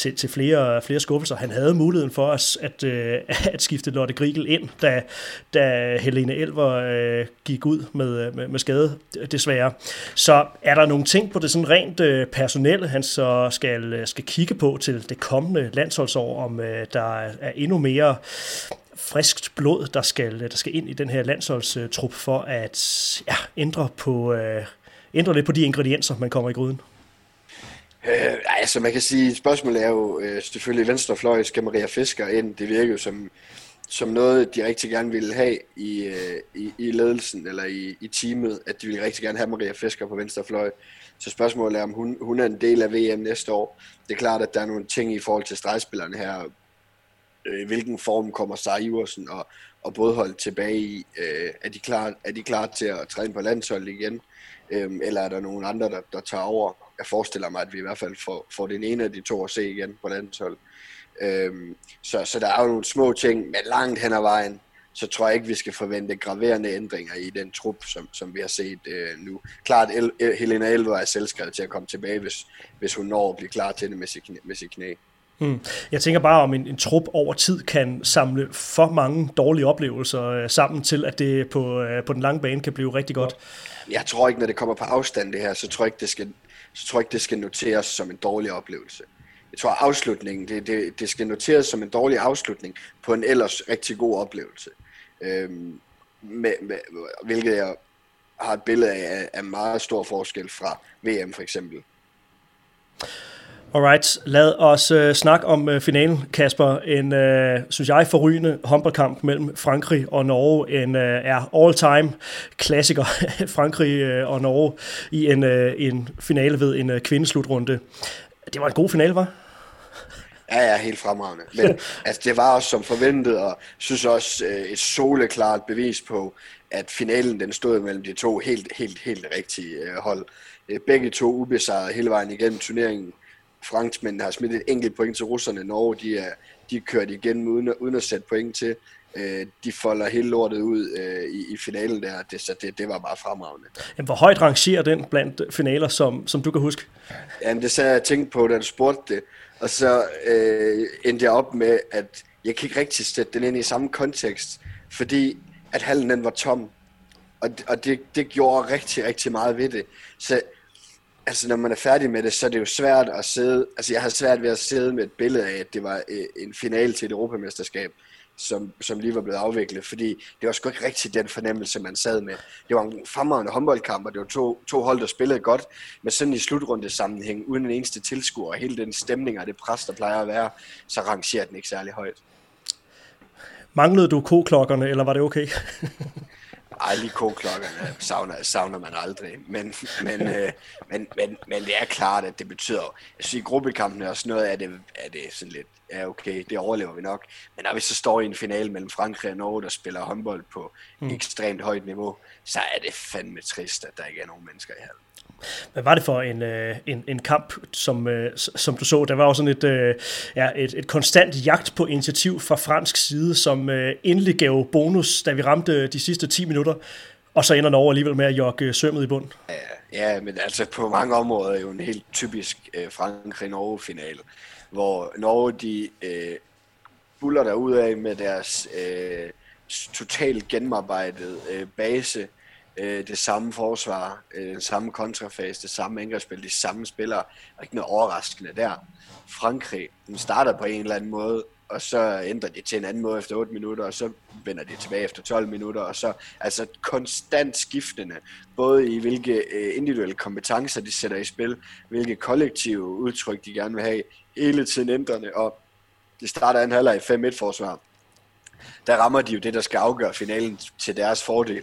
til, til flere, flere skuffelser. Han havde muligheden for os at, øh, at skifte Lotte Grigel ind, da, da Helene Elver øh, gik ud med, med, med skade, desværre. Så er der nogle ting på det sådan rent øh, personelle, han så skal, skal kigge på til det kommende landsholdsår, om øh, der er endnu mere friskt blod, der skal, der skal ind i den her landsholdstrup for at ja, ændre, på, øh, ændre lidt på de ingredienser, man kommer i gryden? Øh, altså man kan sige, spørgsmålet er jo øh, selvfølgelig venstrefløj, skal Maria Fisker ind? Det virker jo som, som noget, de rigtig gerne ville have i, øh, i, i ledelsen eller i, i teamet, at de ville rigtig gerne have Maria Fisker på venstrefløj. Så spørgsmålet er, om hun, hun er en del af VM næste år. Det er klart, at der er nogle ting i forhold til stregspillerne her. Øh, hvilken form kommer Sara og, og Bådhold tilbage i? Øh, er, de klar, er de klar til at træne på landsholdet igen? Øh, eller er der nogen andre, der, der tager over? Jeg forestiller mig, at vi i hvert fald får, får den ene af de to at se igen på landsholdet. Øhm, så, så der er jo nogle små ting, men langt hen ad vejen, så tror jeg ikke, vi skal forvente graverende ændringer i den trup, som, som vi har set øh, nu. Klart, El, El, Helena Elver er selvskrevet til at komme tilbage, hvis, hvis hun når at blive klar til det med sit, med sit knæ. Hmm. Jeg tænker bare, om en, en trup over tid kan samle for mange dårlige oplevelser øh, sammen til, at det på, øh, på den lange bane kan blive rigtig godt. Jeg tror ikke, når det kommer på afstand det her, så tror jeg ikke, det skal, så tror jeg ikke, det skal noteres som en dårlig oplevelse jeg tror afslutningen, det, det, det skal noteres som en dårlig afslutning på en ellers rigtig god oplevelse. Øhm, med, med, hvilket jeg har et billede af, af meget stor forskel fra VM for eksempel. Alright, lad os uh, snakke om uh, finalen, Kasper. En, uh, synes jeg, forrygende håndboldkamp mellem Frankrig og Norge. En uh, er all-time klassiker, Frankrig uh, og Norge, i en, uh, en finale ved en uh, kvindeslutrunde. Det var en god finale, var? Ja, ja, helt fremragende. Men altså, det var også som forventet, og synes også øh, et soleklart bevis på, at finalen den stod mellem de to helt, helt, helt rigtige øh, hold. Øh, begge to ubesejrede hele vejen igennem turneringen. Franskmændene har smidt et enkelt point til russerne. Norge, de er, de er kørt igennem uden, uden at sætte point til. Øh, de folder hele lortet ud øh, i, i finalen der. Det, så det, det var bare fremragende. Jamen, hvor højt rangerer den blandt finaler, som, som du kan huske? Jamen, det sagde jeg tænkte på, da du spurgte det. Og så øh, endte jeg op med, at jeg kan ikke rigtig sætte den ind i samme kontekst, fordi at hallen den var tom. Og, og det, det gjorde rigtig, rigtig meget ved det. Så altså, når man er færdig med det, så er det jo svært at sidde... Altså, jeg har svært ved at sidde med et billede af, at det var øh, en finale til et europamesterskab som, som lige var blevet afviklet, fordi det var sgu ikke rigtig den fornemmelse, man sad med. Det var en fremragende håndboldkamp, og det var to, to hold, der spillede godt, men sådan i slutrunde sammenhæng, uden en eneste tilskuer, og hele den stemning og det pres, der plejer at være, så rangerer den ikke særlig højt. Manglede du koklokkerne, eller var det okay? Ej, lige koklokkerne savner, savner man aldrig. Men, men, øh, men, men, men det er klart, at det betyder... Jeg synes, i gruppekampen er også noget af det, er det sådan lidt... Ja, okay, det overlever vi nok. Men når vi så står i en finale mellem Frankrig og Norge, der spiller håndbold på mm. ekstremt højt niveau, så er det fandme trist, at der ikke er nogen mennesker i hallen. Hvad var det for en, øh, en, en kamp, som, øh, som du så? Der var jo sådan et, øh, ja, et, et konstant jagt på initiativ fra fransk side, som øh, endelig gav bonus, da vi ramte øh, de sidste 10 minutter, og så ender Norge alligevel med at jogge øh, sømmet i bund. Ja, ja, men altså på mange områder er jo en helt typisk Frankrig-Norge-finale, hvor Norge de øh, buller der af med deres øh, totalt gennemarbejdede øh, base, øh, det samme forsvar, øh, den samme kontrafase, det samme angrebsspil, de samme spillere. Og ikke noget overraskende der. Frankrig, den starter på en eller anden måde, og så ændrer de til en anden måde efter 8 minutter, og så vender de tilbage efter 12 minutter, og så altså konstant skiftende, både i hvilke øh, individuelle kompetencer de sætter i spil, hvilke kollektive udtryk de gerne vil have, hele tiden ændrende, og det starter en halvleg i 5-1 forsvar. Der rammer de jo det, der skal afgøre finalen til deres fordel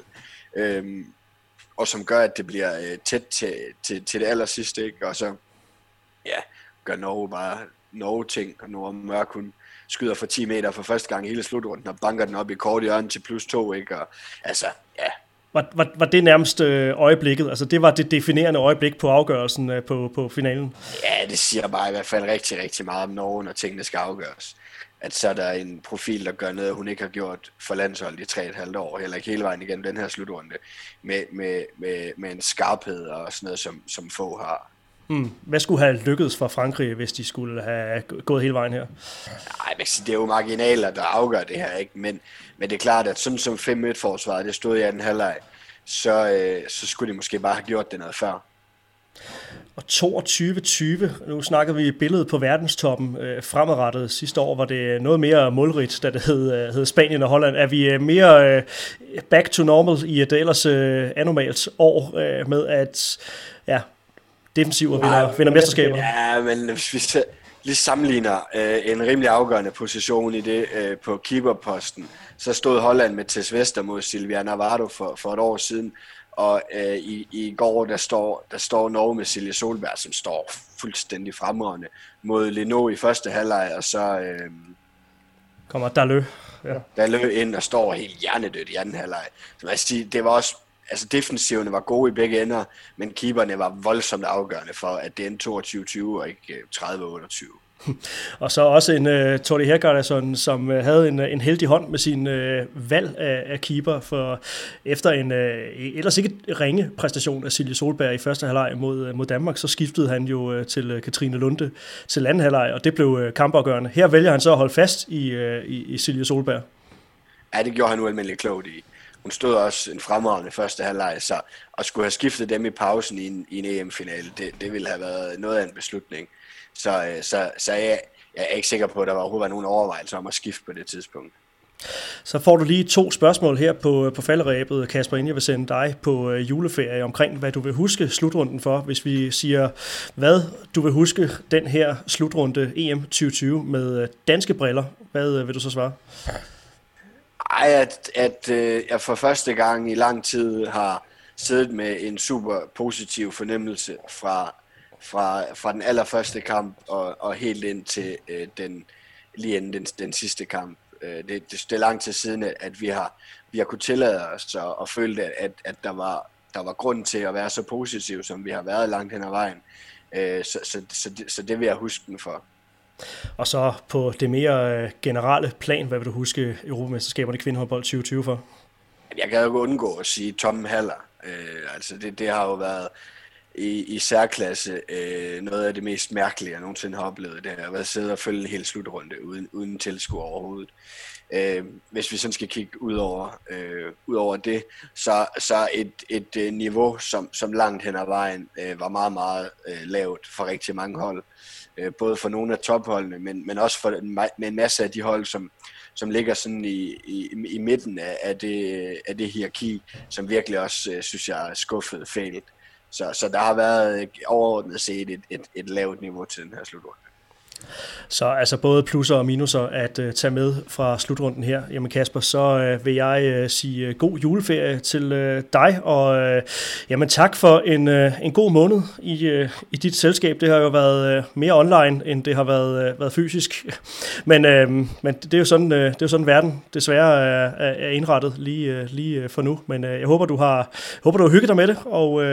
øhm, og som gør, at det bliver øh, tæt til, til, til det aller sidste, ikke? og så ja, gør Norge bare Norge ting, og Norge Mørk hun skyder for 10 meter for første gang i hele slutrunden, og banker den op i kort hjørne til plus 2, ikke? og altså, ja, var, var, var det nærmest øh, øjeblikket? Altså det var det definerende øjeblik på afgørelsen øh, på, på finalen? Ja, det siger bare i hvert fald rigtig, rigtig meget om Norge, når tingene skal afgøres at så er der en profil, der gør noget, hun ikke har gjort for landsholdet i tre et halvt år, heller ikke hele vejen igennem den her slutrunde, med, med, med, med en skarphed og sådan noget, som, som få har. Hmm. Hvad skulle have lykkedes for Frankrig, hvis de skulle have gået hele vejen her? Nej, men det er jo marginaler, der afgør det her, ikke? Men, men det er klart, at sådan som 5-1-forsvaret, det stod i anden halvleg, så, øh, så skulle de måske bare have gjort det noget før. Og 22-20, nu snakker vi billedet på verdenstoppen øh, fremadrettet. Sidste år var det noget mere målrigt, da det hed, øh, hed Spanien og Holland. Er vi øh, mere øh, back to normal i et ellers øh, anormalt år øh, med, at ja, defensiv og vinder, vinder mesterskaber. Ja, men hvis vi lige sammenligner øh, en rimelig afgørende position i det øh, på keeperposten, så stod Holland med Tess Vester mod Silvia Navarro for, for et år siden, og øh, i, i går der står, der står Norge med Silje Solberg, som står fuldstændig fremragende mod Leno i første halvleg, og så øh, kommer Dalø. Ja. Dalø ind og står helt hjernedødt i anden halvleg. Så man sige, det var også altså defensiverne var gode i begge ender, men keeperne var voldsomt afgørende for, at det endte 22-20 og ikke 30-28. Og så også en øh, uh, Tordi Hergardason, som uh, havde en, øh, en heldig hånd med sin uh, valg af, af keeper, for efter en uh, ellers ikke ringe præstation af Silje Solberg i første halvleg mod, mod Danmark, så skiftede han jo uh, til uh, Katrine Lunde til anden halvleg, og det blev uh, kampafgørende. Her vælger han så at holde fast i, uh, i, i Silje Solberg. Ja, det gjorde han ualmindeligt klogt i hun stod også en fremragende første halvleg, så at skulle have skiftet dem i pausen i en, i en EM-finale, det, det ville have været noget af en beslutning. Så, øh, så, så jeg, jeg er ikke sikker på, at der var overhovedet var nogen overvejelser om at skifte på det tidspunkt. Så får du lige to spørgsmål her på, på falderæbet, Kasper, inden jeg vil sende dig på øh, juleferie omkring, hvad du vil huske slutrunden for, hvis vi siger, hvad du vil huske den her slutrunde EM 2020 med øh, danske briller. Hvad vil du så svare? Ej, at, at øh, jeg for første gang i lang tid har siddet med en super positiv fornemmelse fra, fra, fra den allerførste kamp og, og helt ind til øh, den, lige inden den, den sidste kamp. Øh, det, det, det er lang tid siden, at, at vi har, vi har kunnet tillade os og, og føle, at, at der, var, der var grund til at være så positiv, som vi har været langt hen ad vejen. Øh, så, så, så, det, så det vil jeg huske den for. Og så på det mere øh, generelle plan, hvad vil du huske Europamesterskaberne kvindehåndbold 2020 for? Jeg kan jo ikke undgå at sige Tom Haller. Øh, altså det, det har jo været i, i særklasse øh, noget af det mest mærkelige, jeg nogensinde har oplevet. Det har været sidde og følge en hel slutrunde uden, uden tilskuer overhovedet. Øh, hvis vi sådan skal kigge ud over, øh, ud over det, så, så et, et øh, niveau, som, som langt hen ad vejen øh, var meget, meget øh, lavt for rigtig mange hold. Øh, både for nogle af topholdene, men, men også for en, med en masse af de hold, som, som ligger sådan i, i, i midten af, af, det, af det hierarki, som virkelig også, øh, synes jeg, er skuffet fælt. Så, så der har været overordnet set et, et, et lavt niveau til den her slutrunde. Så altså både plusser og minuser at uh, tage med fra slutrunden her. Jamen Kasper, så uh, vil jeg uh, sige god juleferie til uh, dig, og uh, jamen tak for en, uh, en god måned i, uh, i dit selskab. Det har jo været uh, mere online, end det har været, uh, været fysisk. Men, uh, men det er jo sådan, uh, det er jo sådan verden desværre er, er indrettet lige, uh, lige for nu. Men uh, jeg håber, du har, håber, du har hygget dig med det, og uh,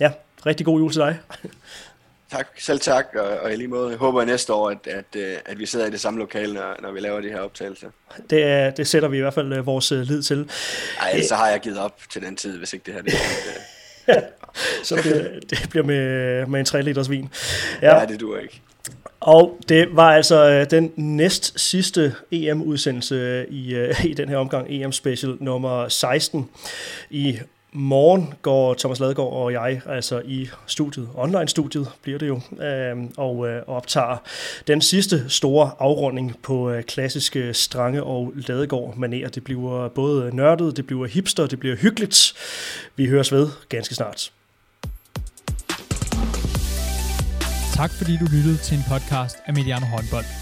ja, rigtig god jul til dig. Tak, selv tak, og, og i lige måde. Jeg håber næste år, at, at, øh, at vi sidder i det samme lokale, når, når vi laver de her optagelser. Det, det sætter vi i hvert fald øh, vores øh, lid til. Nej, så har jeg givet op til den tid, hvis ikke det her det er. så bliver, det bliver med, med en 3 liters vin. Ja, ja det duer ikke. Og det var altså den næst sidste EM-udsendelse i, i den her omgang, EM Special nummer 16 i morgen går Thomas Ladegaard og jeg altså i studiet, online-studiet bliver det jo, øh, og øh, optager den sidste store afrunding på øh, klassiske Strange og Ladegaard maner. Det bliver både nørdet, det bliver hipster, det bliver hyggeligt. Vi høres ved ganske snart. Tak fordi du lyttede til en podcast af Mediano Håndbold.